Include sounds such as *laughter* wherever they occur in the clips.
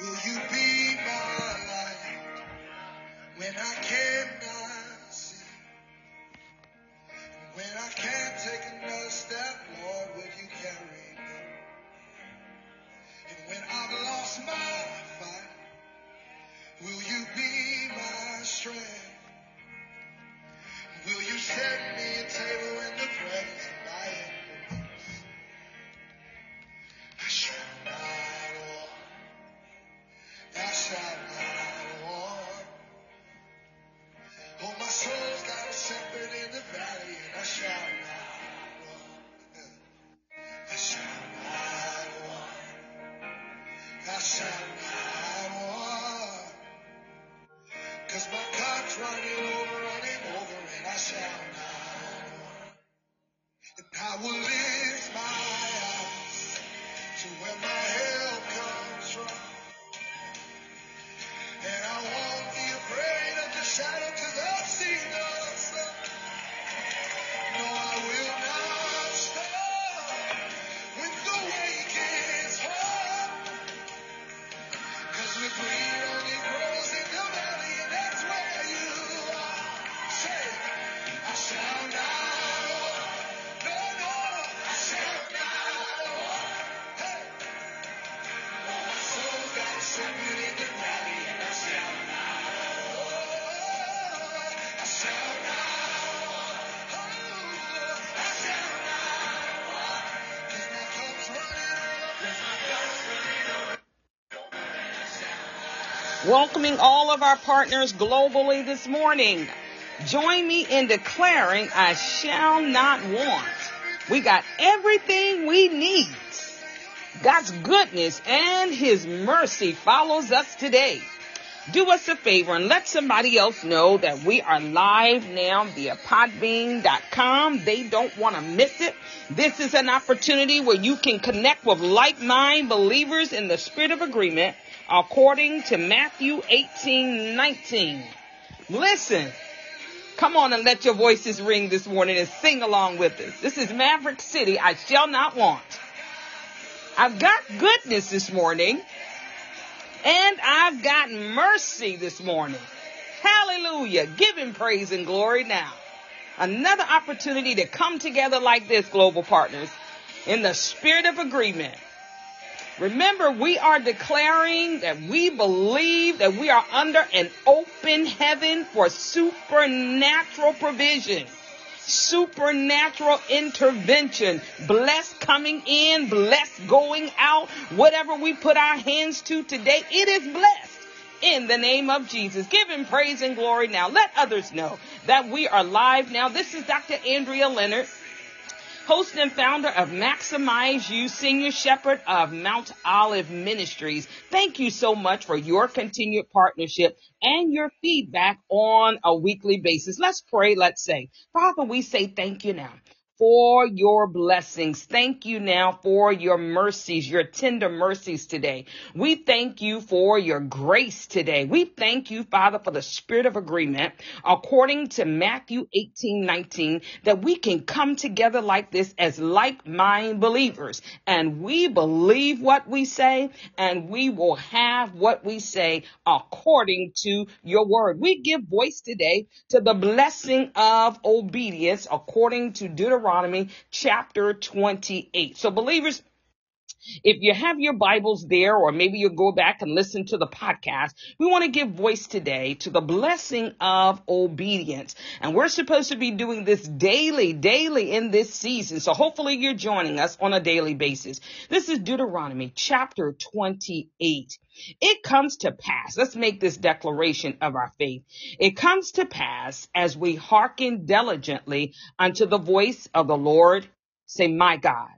Will you be my light? When I cannot Welcoming all of our partners globally this morning. Join me in declaring I shall not want. We got everything we need. God's goodness and his mercy follows us today. Do us a favor and let somebody else know that we are live now via podbean.com. They don't want to miss it. This is an opportunity where you can connect with like-minded believers in the spirit of agreement according to Matthew 18, 19. Listen, come on and let your voices ring this morning and sing along with us. This is Maverick City. I shall not want. I've got goodness this morning and I've got mercy this morning. Hallelujah. Give him praise and glory now. Another opportunity to come together like this, global partners, in the spirit of agreement. Remember, we are declaring that we believe that we are under an open heaven for supernatural provision, supernatural intervention, blessed coming in, blessed going out. Whatever we put our hands to today, it is blessed in the name of Jesus. Give him praise and glory now. Let others know that we are live now. This is Dr. Andrea Leonard host and founder of Maximize You, senior shepherd of Mount Olive Ministries. Thank you so much for your continued partnership and your feedback on a weekly basis. Let's pray. Let's say, Father, we say thank you now for your blessings. Thank you now for your mercies, your tender mercies today. We thank you for your grace today. We thank you, Father, for the spirit of agreement according to Matthew 18, 19, that we can come together like this as like-minded believers and we believe what we say and we will have what we say according to your word. We give voice today to the blessing of obedience according to Deuteronomy chapter 28. So believers, if you have your Bibles there, or maybe you'll go back and listen to the podcast, we want to give voice today to the blessing of obedience. And we're supposed to be doing this daily, daily in this season. So hopefully you're joining us on a daily basis. This is Deuteronomy chapter 28. It comes to pass. Let's make this declaration of our faith. It comes to pass as we hearken diligently unto the voice of the Lord. Say, my God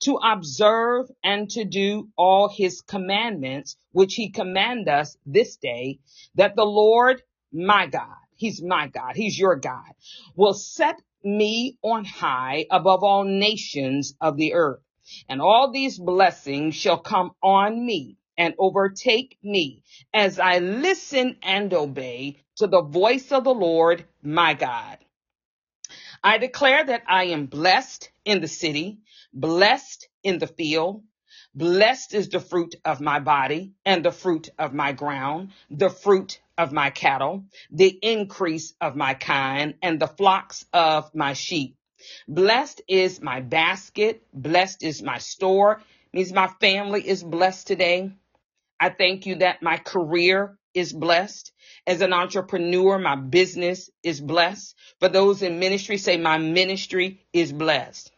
to observe and to do all his commandments, which he command us this day, that the Lord, my God, he's my God, he's your God, will set me on high above all nations of the earth. And all these blessings shall come on me and overtake me as I listen and obey to the voice of the Lord, my God. I declare that I am blessed in the city, blessed in the field, Blessed is the fruit of my body and the fruit of my ground, the fruit of my cattle, the increase of my kind, and the flocks of my sheep. Blessed is my basket. Blessed is my store. Means my family is blessed today. I thank you that my career is blessed. As an entrepreneur, my business is blessed. For those in ministry, say my ministry is blessed.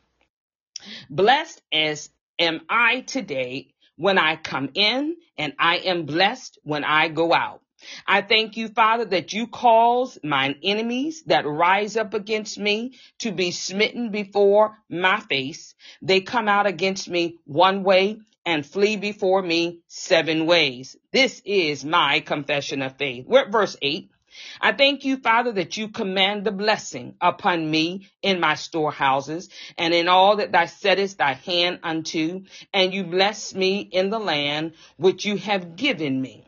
Blessed as am I today when I come in, and I am blessed when I go out. I thank you, Father, that you cause mine enemies that rise up against me to be smitten before my face. They come out against me one way and flee before me seven ways. This is my confession of faith. We're at verse 8. I thank you, Father, that you command the blessing upon me in my storehouses and in all that thou settest thy hand unto, and you bless me in the land which you have given me.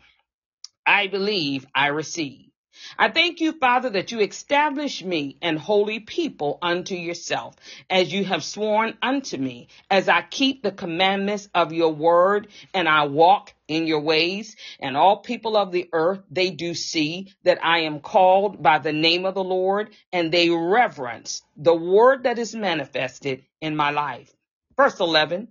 I believe I receive. I thank you, Father, that you establish me an holy people unto yourself, as you have sworn unto me, as I keep the commandments of your word and I walk in your ways. And all people of the earth, they do see that I am called by the name of the Lord, and they reverence the word that is manifested in my life. Verse 11.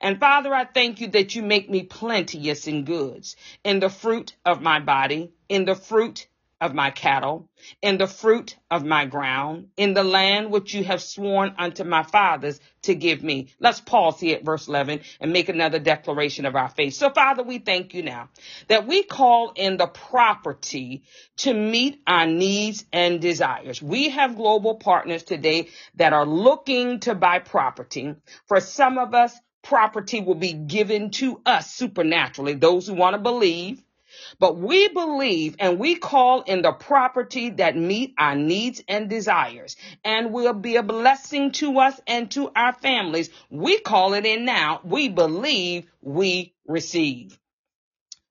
And Father, I thank you that you make me plenteous in goods, in the fruit of my body, in the fruit of my cattle, in the fruit of my ground, in the land which you have sworn unto my fathers to give me. Let's pause here at verse 11 and make another declaration of our faith. So Father, we thank you now that we call in the property to meet our needs and desires. We have global partners today that are looking to buy property. For some of us, property will be given to us supernaturally. Those who want to believe, but we believe and we call in the property that meet our needs and desires and will be a blessing to us and to our families. We call it in now. We believe we receive.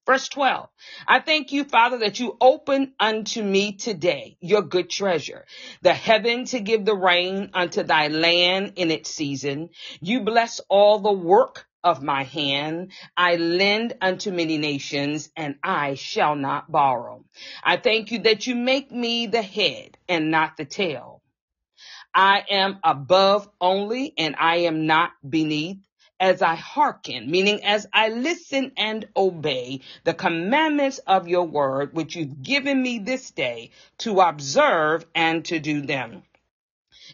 Verse 12. I thank you, Father, that you open unto me today your good treasure, the heaven to give the rain unto thy land in its season. You bless all the work of my hand. I lend unto many nations and I shall not borrow. I thank you that you make me the head and not the tail. I am above only and I am not beneath as I hearken, meaning as I listen and obey the commandments of your word, which you've given me this day to observe and to do them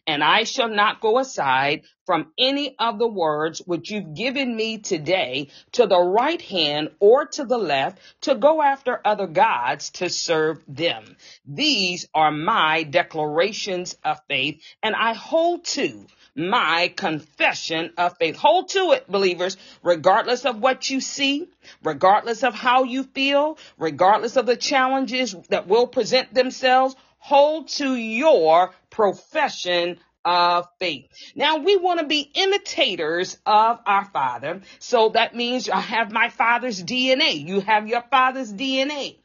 and I shall not go aside from any of the words which you've given me today to the right hand or to the left to go after other gods to serve them. These are my declarations of faith and I hold to my confession of faith. Hold to it, believers, regardless of what you see, regardless of how you feel, regardless of the challenges that will present themselves hold to your profession of faith. Now we want to be imitators of our father. So that means I have my father's DNA. You have your father's DNA.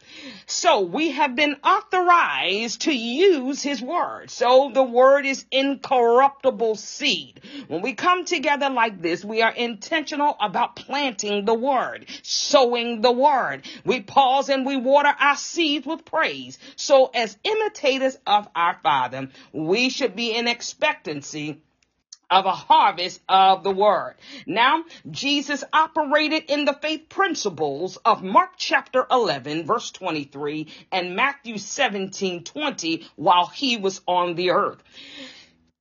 So we have been authorized to use his word. So the word is incorruptible seed. When we come together like this, we are intentional about planting the word, sowing the word. We pause and we water our seeds with praise. So as imitators of our father, we should be in expectancy of a harvest of the word. Now, Jesus operated in the faith principles of Mark chapter 11 verse 23 and Matthew 17 20 while he was on the earth.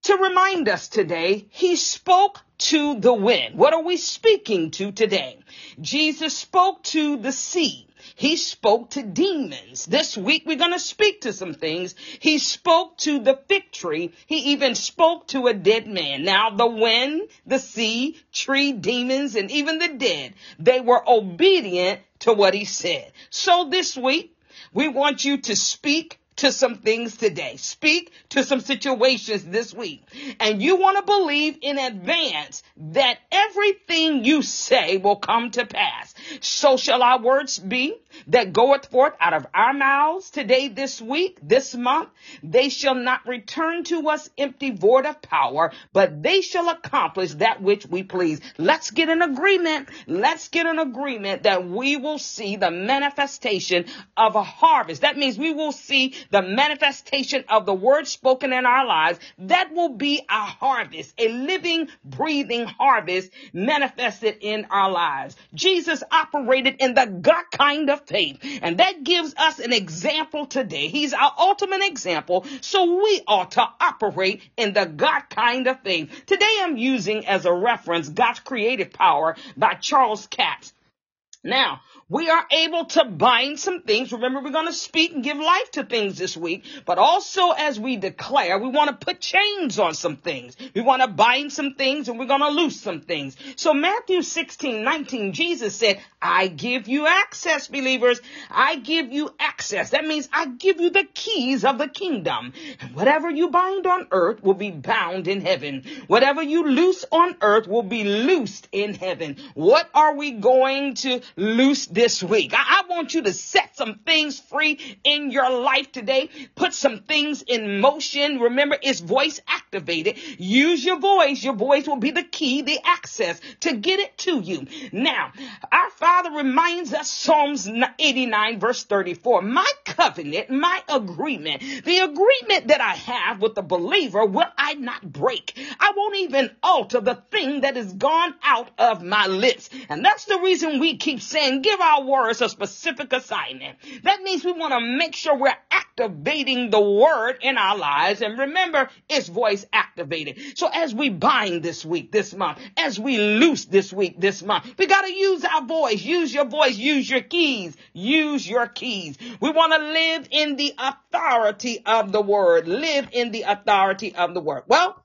To remind us today, he spoke to the wind. What are we speaking to today? Jesus spoke to the sea. He spoke to demons. This week we're going to speak to some things. He spoke to the fig tree. He even spoke to a dead man. Now the wind, the sea, tree, demons, and even the dead, they were obedient to what he said. So this week we want you to speak to some things today. Speak to some situations this week. And you want to believe in advance that everything you say will come to pass. So shall our words be. That goeth forth out of our mouths today, this week, this month, they shall not return to us empty, void of power, but they shall accomplish that which we please. Let's get an agreement. Let's get an agreement that we will see the manifestation of a harvest. That means we will see the manifestation of the word spoken in our lives. That will be a harvest, a living, breathing harvest manifested in our lives. Jesus operated in the God kind of faith, and that gives us an example today. He's our ultimate example, so we ought to operate in the God kind of faith. Today I'm using as a reference God's creative power by Charles Capps. Now, we are able to bind some things. Remember, we're going to speak and give life to things this week, but also as we declare, we want to put chains on some things. We want to bind some things and we're going to loose some things. So Matthew 16, 19, Jesus said, I give you access, believers. I give you access. That means I give you the keys of the kingdom. And whatever you bind on earth will be bound in heaven. Whatever you loose on earth will be loosed in heaven. What are we going to loose this week. I, I want you to set some things free in your life today. Put some things in motion. Remember, it's voice activated. Use your voice. Your voice will be the key, the access to get it to you. Now, our Father reminds us Psalms 89 verse 34. My covenant, my agreement, the agreement that I have with the believer will I not break. I won't even alter the thing that is gone out of my lips. And that's the reason we keep saying, give our words a specific assignment. That means we want to make sure we're activating the word in our lives. And remember, it's voice activated. So as we bind this week, this month, as we loose this week, this month, we got to use our voice. Use your voice. Use your keys. Use your keys. We want to live in the authority of the word. Live in the authority of the word. Well,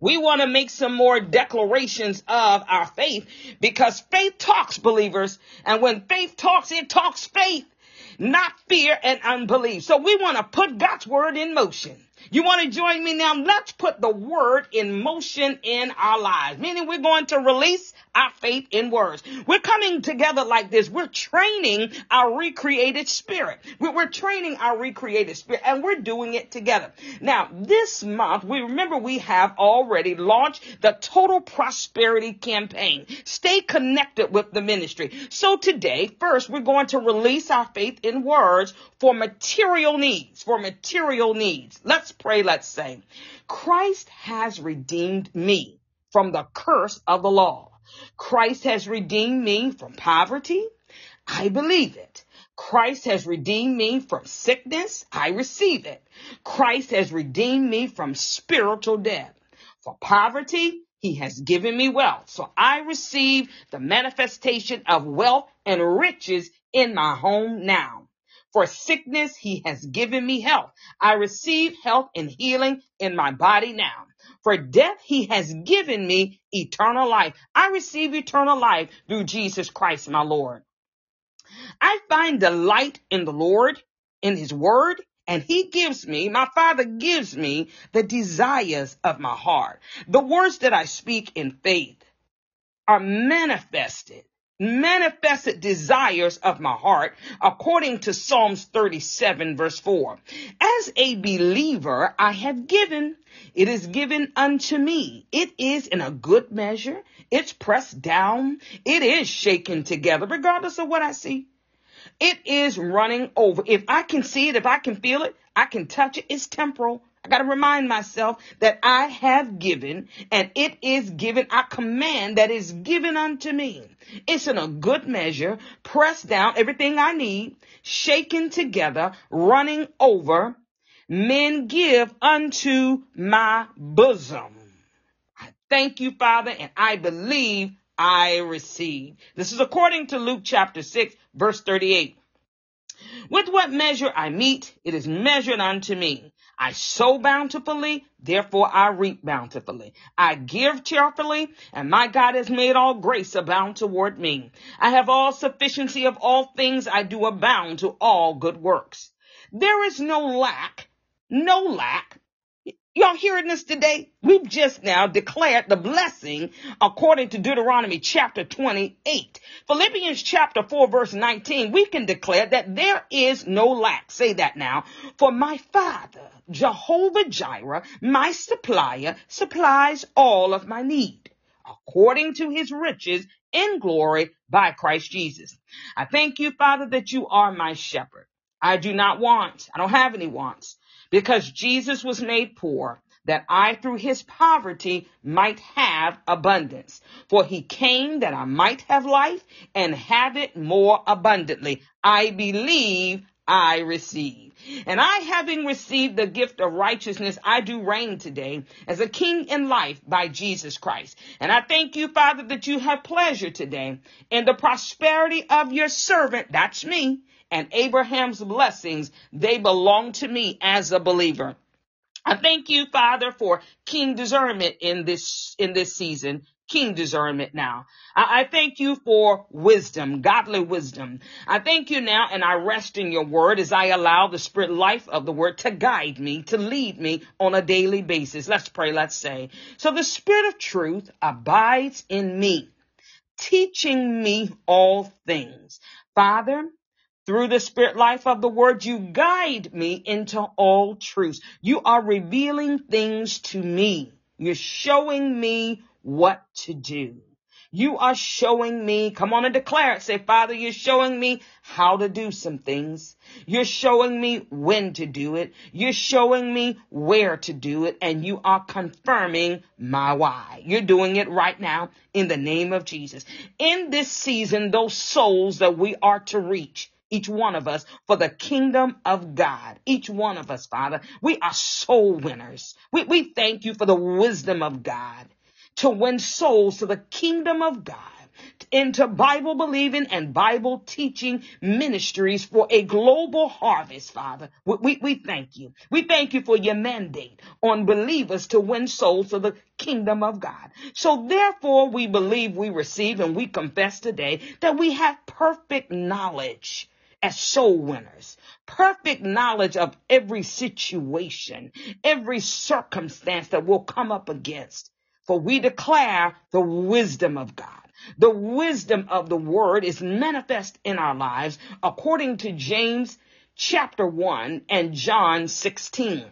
we want to make some more declarations of our faith because faith talks, believers. And when faith talks, it talks faith, not fear and unbelief. So we want to put God's word in motion. You want to join me now? Let's put the word in motion in our lives, meaning we're going to release our faith in words. We're coming together like this. We're training our recreated spirit. We're, training our recreated spirit and we're doing it together. Now, this month, we remember we have already launched the total prosperity campaign. Stay connected with the ministry. So today, first, we're going to release our faith in words for material needs, for material needs. Let's pray. Let's say, Christ has redeemed me from the curse of the law. Christ has redeemed me from poverty. I believe it. Christ has redeemed me from sickness. I receive it. Christ has redeemed me from spiritual death. For poverty, he has given me wealth. So I receive the manifestation of wealth and riches in my home now. For sickness, he has given me health. I receive health and healing in my body now. For death, he has given me eternal life. I receive eternal life through Jesus Christ, my Lord. I find delight in the Lord, in his word, and he gives me, my father gives me the desires of my heart. The words that I speak in faith are manifested manifested desires of my heart according to Psalms 37 verse 4. As a believer, I have given. It is given unto me. It is in a good measure. It's pressed down. It is shaken together regardless of what I see. It is running over. If I can see it, if I can feel it, I can touch it. It's temporal. I got to remind myself that I have given and it is given. I command that is given unto me. It's in a good measure, pressed down, everything I need, shaken together, running over. Men give unto my bosom. I thank you, Father, and I believe I receive. This is according to Luke chapter 6, verse 38. With what measure I meet, it is measured unto me. I sow bountifully, therefore I reap bountifully. I give cheerfully, and my God has made all grace abound toward me. I have all sufficiency of all things. I do abound to all good works. There is no lack, no lack Y'all hearing this today? We've just now declared the blessing according to Deuteronomy chapter 28. Philippians chapter 4 verse 19, we can declare that there is no lack. Say that now. For my Father, Jehovah Jireh, my supplier, supplies all of my need according to his riches in glory by Christ Jesus. I thank you, Father, that you are my shepherd. I do not want, I don't have any wants because Jesus was made poor that I through his poverty might have abundance. For he came that I might have life and have it more abundantly. I believe I receive. And I, having received the gift of righteousness, I do reign today as a king in life by Jesus Christ. And I thank you, Father, that you have pleasure today in the prosperity of your servant. That's me and Abraham's blessings, they belong to me as a believer. I thank you, Father, for king discernment in this, in this season. King discernment now. I, I thank you for wisdom, godly wisdom. I thank you now and I rest in your word as I allow the spirit life of the word to guide me, to lead me on a daily basis. Let's pray. Let's say. So the spirit of truth abides in me, teaching me all things. Father, through the spirit life of the word, you guide me into all truths. You are revealing things to me. You're showing me what to do. You are showing me, come on and declare it. Say, Father, you're showing me how to do some things. You're showing me when to do it. You're showing me where to do it. And you are confirming my why. You're doing it right now in the name of Jesus. In this season, those souls that we are to reach, each one of us for the kingdom of God. Each one of us, Father. We are soul winners. We, we thank you for the wisdom of God to win souls to the kingdom of God into Bible believing and Bible teaching ministries for a global harvest, Father. We, we, we, thank you. We thank you for your mandate on believers to win souls to the kingdom of God. So therefore we believe we receive and we confess today that we have perfect knowledge as soul winners. Perfect knowledge of every situation, every circumstance that we'll come up against. For we declare the wisdom of God. The wisdom of the word is manifest in our lives according to James chapter 1 and John 16.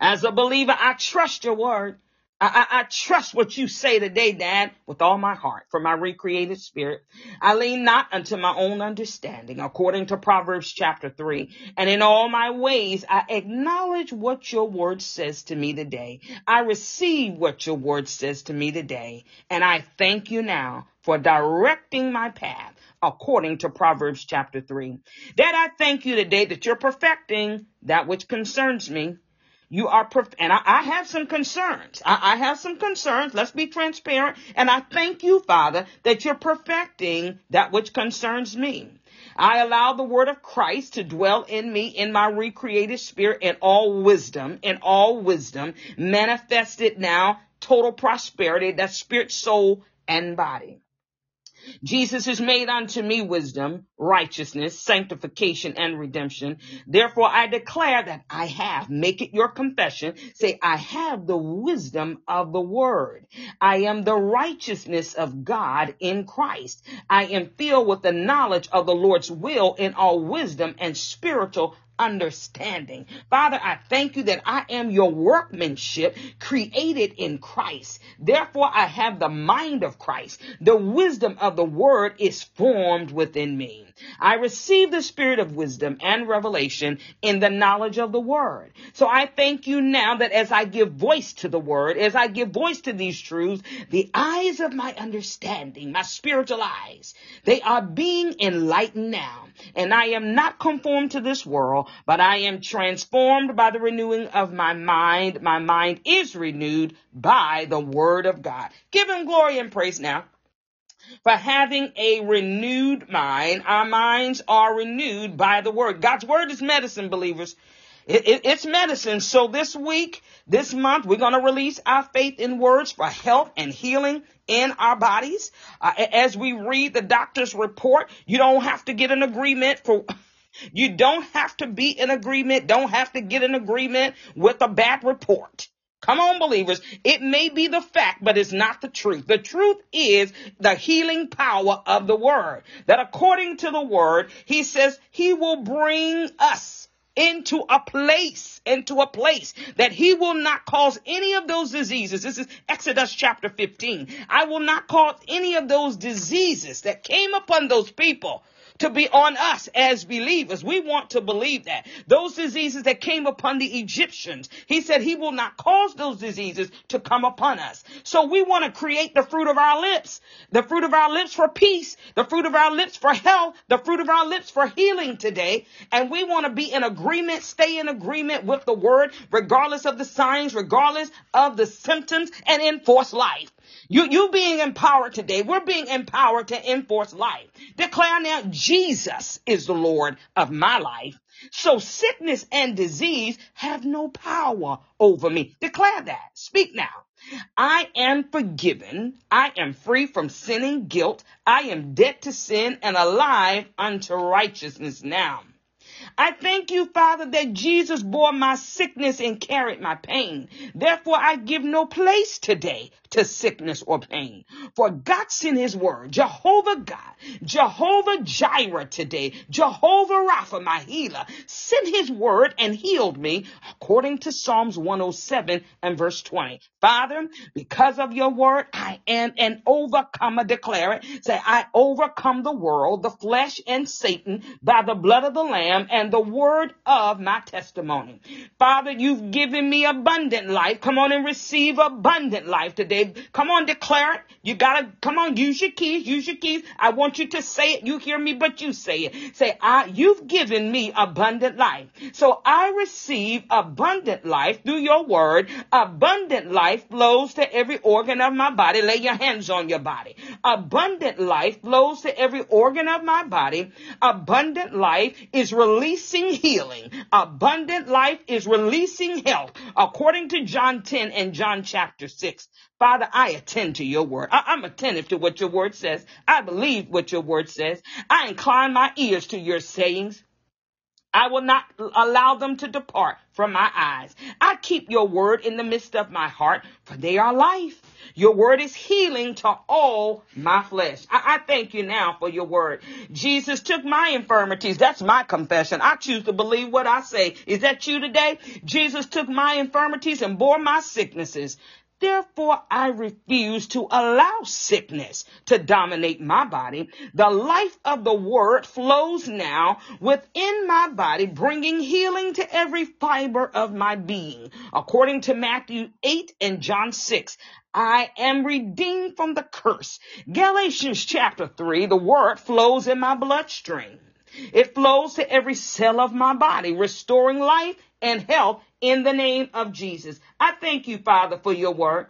As a believer, I trust your word. I, I, trust what you say today, Dad, with all my heart for my recreated spirit. I lean not unto my own understanding, according to Proverbs chapter 3. And in all my ways, I acknowledge what your word says to me today. I receive what your word says to me today. And I thank you now for directing my path according to Proverbs chapter 3. Dad, I thank you today that you're perfecting that which concerns me. You are, perf- and I, I, have some concerns. I, I have some concerns. Let's be transparent. And I thank you, Father, that you're perfecting that which concerns me. I allow the word of Christ to dwell in me in my recreated spirit in all wisdom, in all wisdom, manifested now, total prosperity, that's spirit, soul, and body. Jesus is made unto me wisdom, righteousness, sanctification, and redemption. Therefore I declare that I have, make it your confession, say, I have the wisdom of the word. I am the righteousness of God in Christ. I am filled with the knowledge of the Lord's will in all wisdom and spiritual understanding. Father, I thank you that I am your workmanship created in Christ. Therefore, I have the mind of Christ. The wisdom of the word is formed within me. I receive the spirit of wisdom and revelation in the knowledge of the word. So I thank you now that as I give voice to the word, as I give voice to these truths, the eyes of my understanding, my spiritual eyes, they are being enlightened now. And I am not conformed to this world, but I am transformed by the renewing of my mind. My mind is renewed by the word of God. Give him glory and praise now for having a renewed mind. Our minds are renewed by the word. God's word is medicine, believers. It, it, it's medicine. So this week, this month, we're going to release our faith in words for health and healing in our bodies. Uh, as we read the doctor's report, you don't have to get an agreement for You don't have to be in agreement, don't have to get in agreement with a bad report. Come on, believers. It may be the fact, but it's not the truth. The truth is the healing power of the word. That according to the word, he says he will bring us into a place, into a place that he will not cause any of those diseases. This is Exodus chapter 15. I will not cause any of those diseases that came upon those people to be on us as believers. We want to believe that. Those diseases that came upon the Egyptians, he said he will not cause those diseases to come upon us. So we want to create the fruit of our lips, the fruit of our lips for peace, the fruit of our lips for health, the fruit of our lips for healing today. And we want to be in agreement, stay in agreement with the word, regardless of the signs, regardless of the symptoms and enforce life. You, you being empowered today, we're being empowered to enforce life. Declare now, Jesus is the Lord of my life. So sickness and disease have no power over me. Declare that. Speak now. I am forgiven. I am free from sinning guilt. I am dead to sin and alive unto righteousness now. I thank you, Father, that Jesus bore my sickness and carried my pain. Therefore, I give no place today to sickness or pain. For God sent his word, Jehovah God, Jehovah Jireh today, Jehovah Rapha, my healer, sent his word and healed me according to Psalms 107 and verse 20. Father, because of your word, I am an overcomer. Declare it. Say, I overcome the world, the flesh and Satan by the blood of the lamb and the word of my testimony. Father, you've given me abundant life. Come on and receive abundant life today. Come on, declare it. You gotta, come on, use your keys, use your keys. I want you to say it. You hear me, but you say it. Say, I, you've given me abundant life. So I receive abundant life through your word. Abundant life flows to every organ of my body. Lay your hands on your body. Abundant life flows to every organ of my body. Abundant life is releasing healing. Abundant life is releasing health. According to John 10 and John chapter 6. Father, I attend to your word. I- am attentive to what your word says. I believe what your word says. I incline my ears to your sayings. I will not allow them to depart from my eyes. I keep your word in the midst of my heart, for they are life. Your word is healing to all my flesh. I, I, thank you now for your word. Jesus took my infirmities. That's my confession. I choose to believe what I say. Is that you today? Jesus took my infirmities and bore my sicknesses. Therefore, I refuse to allow sickness to dominate my body. The life of the word flows now within my body, bringing healing to every fiber of my being. According to Matthew 8 and John 6, I am redeemed from the curse. Galatians chapter 3, the word flows in my bloodstream. It flows to every cell of my body, restoring life and health in the name of Jesus. I thank you, Father, for your word.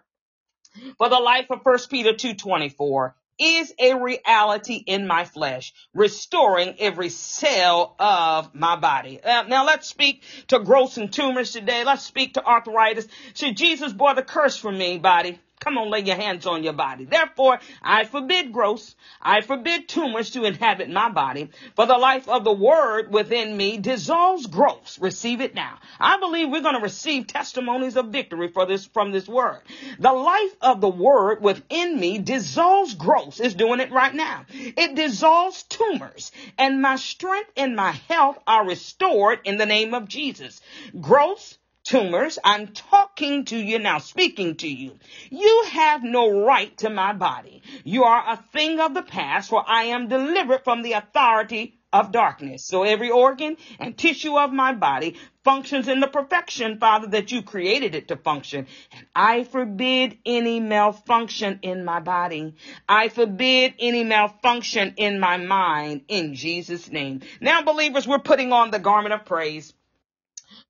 For the life of 1 Peter 2.24 is a reality in my flesh, restoring every cell of my body. Uh, now let's speak to growths and tumors today. Let's speak to arthritis. So Jesus bore the curse for me, body. Come on, lay your hands on your body. Therefore, I forbid growths. I forbid tumors to inhabit my body. For the life of the word within me dissolves growths. Receive it now. I believe we're going to receive testimonies of victory for this, from this word. The life of the word within me dissolves growths. It's doing it right now. It dissolves tumors and my strength and my health are restored in the name of Jesus. Growths tumors. I'm talking to you now, speaking to you. You have no right to my body. You are a thing of the past, for I am delivered from the authority of darkness. So every organ and tissue of my body functions in the perfection, Father, that you created it to function. And I forbid any malfunction in my body. I forbid any malfunction in my mind in Jesus' name. Now, believers, we're putting on the garment of praise.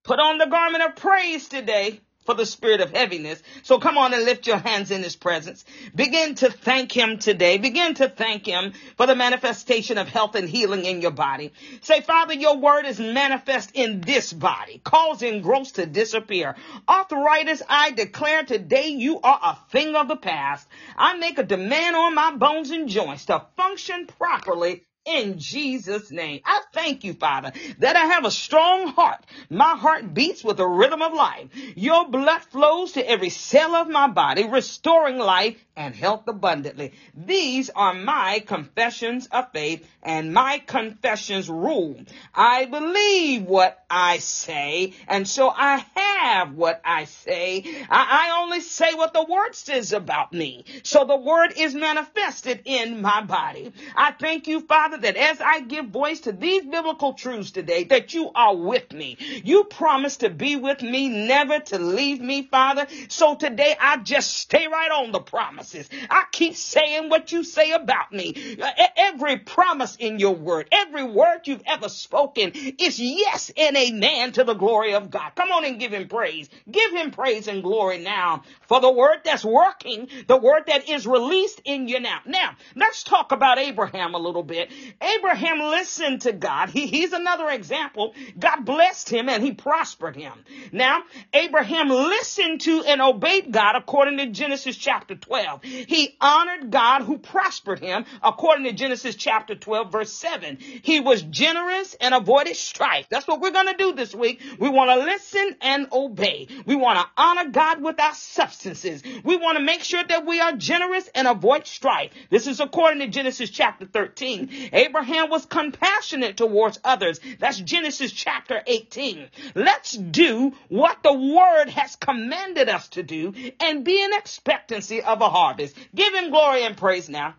Put on the garment of praise today for the spirit of heaviness. So come on and lift your hands in his presence. Begin to thank him today. Begin to thank him for the manifestation of health and healing in your body. Say, Father, your word is manifest in this body, causing growth to disappear. Arthritis, I declare today you are a thing of the past. I make a demand on my bones and joints to function properly in Jesus' name. I thank you, Father, that I have a strong heart. My heart beats with the rhythm of life. Your blood flows to every cell of my body, restoring life and health abundantly. These are my confessions of faith and my confessions rule. I believe what I say, and so I have what I say. I, I only say what the word says about me. So the word is manifested in my body. I thank you, Father, that as I give voice to these biblical truths today, that you are with me. You promise to be with me, never to leave me, Father. So today I just stay right on the promises. I keep saying what you say about me. Uh, every promise in your word, every word you've ever spoken is yes and amen to the glory of God. Come on and give him praise. Give him praise and glory now for the word that's working, the word that is released in you now. Now, let's talk about Abraham a little bit. Abraham listened to God. He, he's another example. God blessed him and he prospered him. Now, Abraham listened to and obeyed God according to Genesis chapter 12. He honored God who prospered him according to Genesis chapter 12 verse 7. He was generous and avoided strife. That's what we're going to do this week. We want to listen and obey. We want to honor God with our substances. We want to make sure that we are generous and avoid strife. This is according to Genesis chapter 13. Abraham was compassionate towards others. That's Genesis chapter 18. Let's do what the word has commanded us to do and be in expectancy of a harvest. Give him glory and praise now.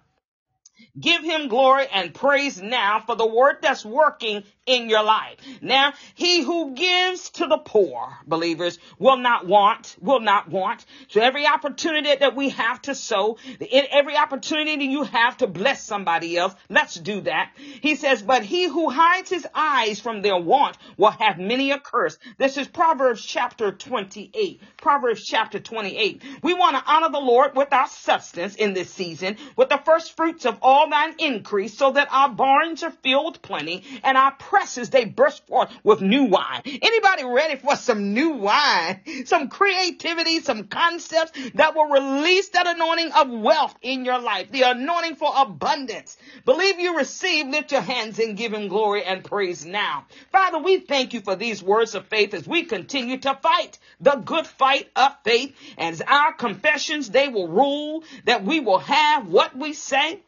Give him glory and praise now for the word that's working in your life. Now, he who gives to the poor, believers, will not want, will not want. So every opportunity that we have to sow, every opportunity you have to bless somebody else, let's do that. He says, but he who hides his eyes from their want will have many a curse. This is Proverbs chapter 28. Proverbs chapter 28. We want to honor the Lord with our substance in this season, with the first fruits of all thine increase, so that our barns are filled plenty and our presses, they burst forth with new wine. Anybody ready for some new wine? Some creativity, some concepts that will release that anointing of wealth in your life, the anointing for abundance. Believe you receive, lift your hands and give him glory and praise now. Father, we thank you for these words of faith as we continue to fight the good fight of faith. As our confessions, they will rule that we will have what we say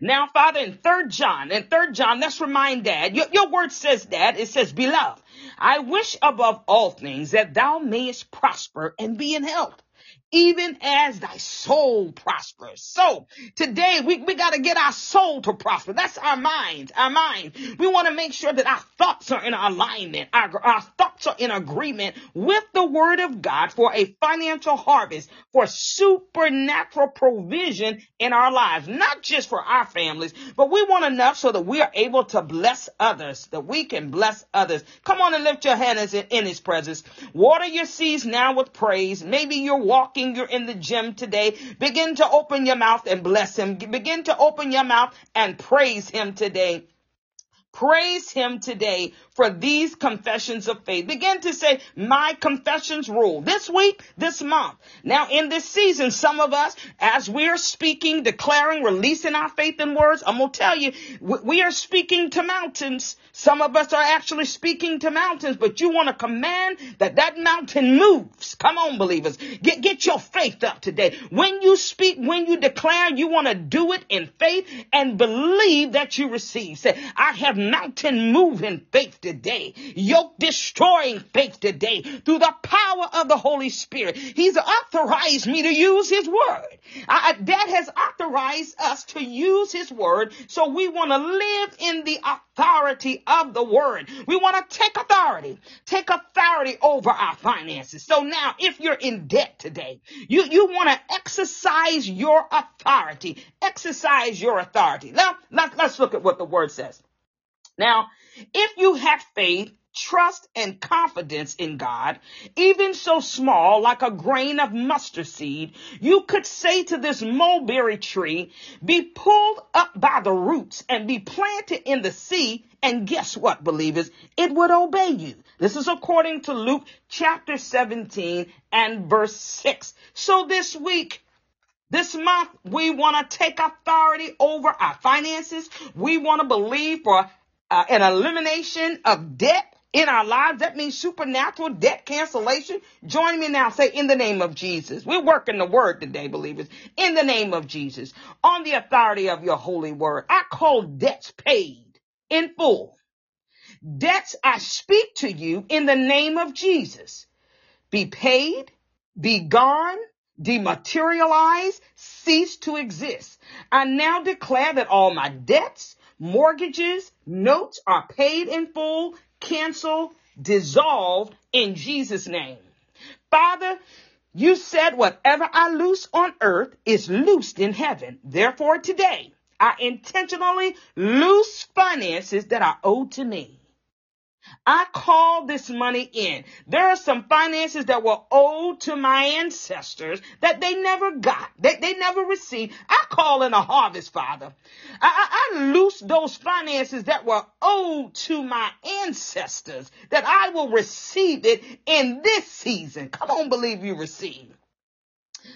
now, Father, in third John, in third John, let's remind dad, your, your word says that, it says, beloved, I wish above all things that thou mayest prosper and be in health even as thy soul prospers. So today we, we got to get our soul to prosper. That's our mind, our mind. We want to make sure that our thoughts are in alignment. Our, our thoughts are in agreement with the word of God for a financial harvest, for supernatural provision in our lives, not just for our families, but we want enough so that we are able to bless others, that we can bless others. Come on and lift your hands in, in his presence. Water your seas now with praise. Maybe you're walking walking, you're in the gym today, begin to open your mouth and bless him. Begin to open your mouth and praise him today. Praise him today for these confessions of faith. Begin to say, my confessions rule this week, this month. Now in this season, some of us, as we are speaking, declaring, releasing our faith in words, I'm going to tell you, we are speaking to mountains. Some of us are actually speaking to mountains, but you want to command that that mountain moves. Come on, believers. Get, get your faith up today. When you speak, when you declare, you want to do it in faith and believe that you receive. Say, I have mountain moving faith today, yoke destroying faith today through the power of the Holy Spirit. He's authorized me to use his word. I, that has authorized us to use his word. So we want to live in the authority of the word. We want to take authority, take authority over our finances. So now if you're in debt today, you, you want to exercise your authority, exercise your authority. Now let, let's look at what the word says. Now, if you have faith, trust, and confidence in God, even so small like a grain of mustard seed, you could say to this mulberry tree, be pulled up by the roots and be planted in the sea. And guess what, believers? It would obey you. This is according to Luke chapter 17 and verse 6. So this week, This month, we want to take authority over our finances. We want to believe for uh, an elimination of debt in our lives. That means supernatural debt cancellation. Join me now. Say, in the name of Jesus. We're working the word today, believers. In the name of Jesus. On the authority of your holy word. I call debts paid in full. Debts I speak to you in the name of Jesus. Be paid, be gone, dematerialize, cease to exist. I now declare that all my debts, mortgages, notes are paid in full, canceled, dissolved in Jesus' name. Father, you said whatever I loose on earth is loosed in heaven. Therefore today, I intentionally loose finances that are owed to me. I call this money in. There are some finances that were owed to my ancestors that they never got, that they never received. I call in a harvest, Father. I, I, I loose those finances that were owed to my ancestors that I will receive it in this season. Come on, believe you receive.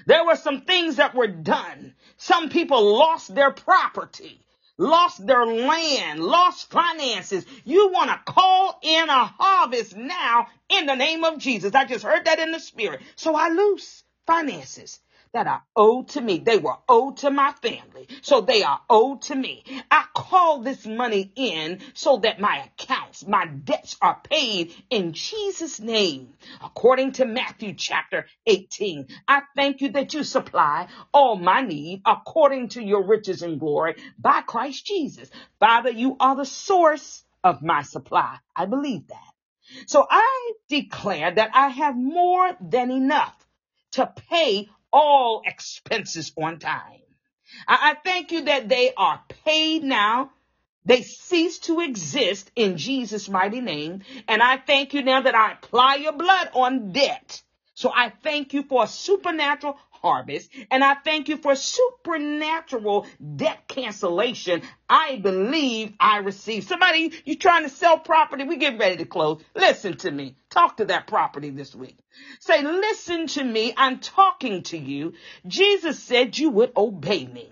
There were some things that were done. Some people lost their property lost their land, lost finances. You want to call in a harvest now in the name of Jesus. I just heard that in the spirit. So I lose finances that are owed to me. They were owed to my family, so they are owed to me. I call this money in so that my accounts, my debts are paid in Jesus' name. According to Matthew chapter 18, I thank you that you supply all my need according to your riches and glory by Christ Jesus. Father, you are the source of my supply. I believe that. So I declare that I have more than enough to pay all expenses on time. I, I thank you that they are paid now. They cease to exist in Jesus' mighty name. And I thank you now that I apply your blood on debt. So I thank you for a supernatural harvest. And I thank you for supernatural debt cancellation. I believe I receive. Somebody, you're trying to sell property? We get ready to close. Listen to me. Talk to that property this week. Say, listen to me. I'm talking to you. Jesus said you would obey me.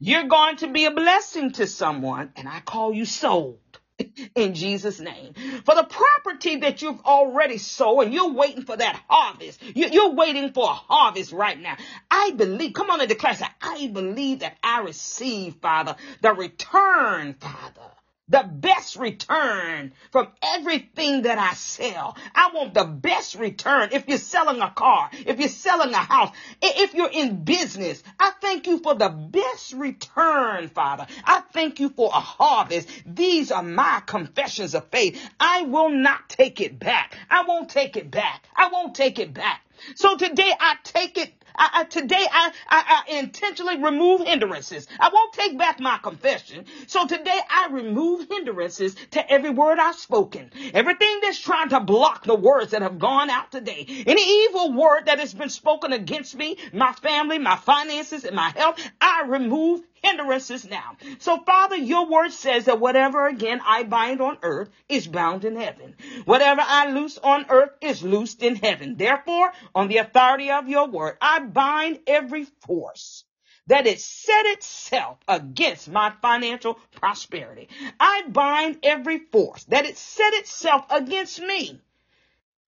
You're going to be a blessing to someone, and I call you sold *laughs* in Jesus' name. For the property that you've already sown, and you're waiting for that harvest. You're waiting for a harvest right now. I believe, come on and declare. I believe that I receive, Father, the return, Father the best return from everything that I sell. I want the best return. If you're selling a car, if you're selling a house, if you're in business, I thank you for the best return, Father. I thank you for a harvest. These are my confessions of faith. I will not take it back. I won't take it back. I won't take it back. So today I take it I, I, today I, I, I intentionally remove hindrances. I won't take back my confession. So today I remove hindrances to every word I've spoken. Everything that's trying to block the words that have gone out today. Any evil word that has been spoken against me, my family, my finances, and my health, I remove hindrances now. So Father, your word says that whatever again I bind on earth is bound in heaven. Whatever I loose on earth is loosed in heaven. Therefore, on the authority of your word, I bind every force that it set itself against my financial prosperity. I bind every force that it set itself against me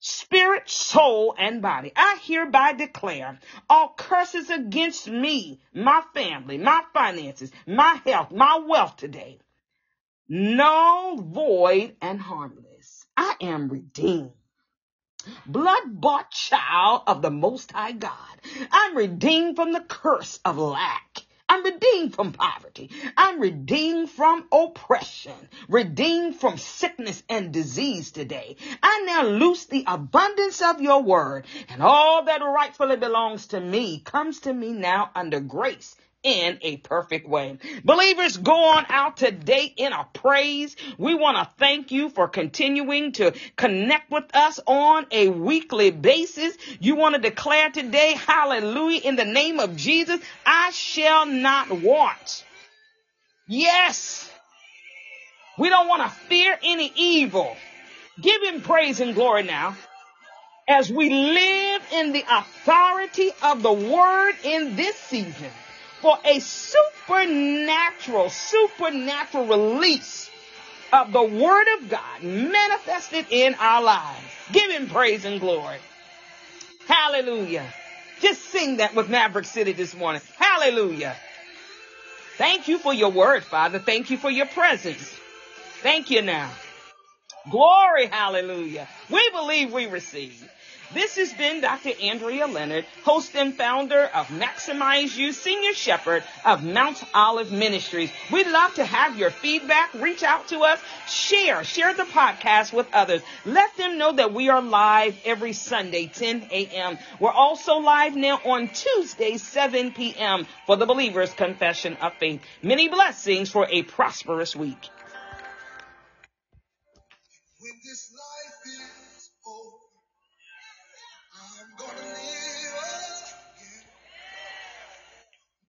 spirit, soul, and body. I hereby declare all curses against me, my family, my finances, my health, my wealth today. Null, void, and harmless. I am redeemed. Blood bought child of the Most High God. I'm redeemed from the curse of lack. I'm redeemed from poverty. I'm redeemed from oppression, redeemed from sickness and disease today. I now loose the abundance of your word and all that rightfully belongs to me comes to me now under grace in a perfect way. Believers, go on out today in a praise. We want to thank you for continuing to connect with us on a weekly basis. You want to declare today, hallelujah, in the name of Jesus, I shall not want. Yes. We don't want to fear any evil. Give him praise and glory now as we live in the authority of the word in this season for a supernatural, supernatural release of the word of God manifested in our lives. Give him praise and glory. Hallelujah. Just sing that with Maverick City this morning. Hallelujah. Thank you for your word, Father. Thank you for your presence. Thank you now. Glory, hallelujah. We believe we receive. This has been Dr. Andrea Leonard, host and founder of Maximize You, senior shepherd of Mount Olive Ministries. We'd love to have your feedback. Reach out to us. Share, share the podcast with others. Let them know that we are live every Sunday, 10 a.m. We're also live now on Tuesday, 7 p.m. for the Believer's Confession of Faith. Many blessings for a prosperous week.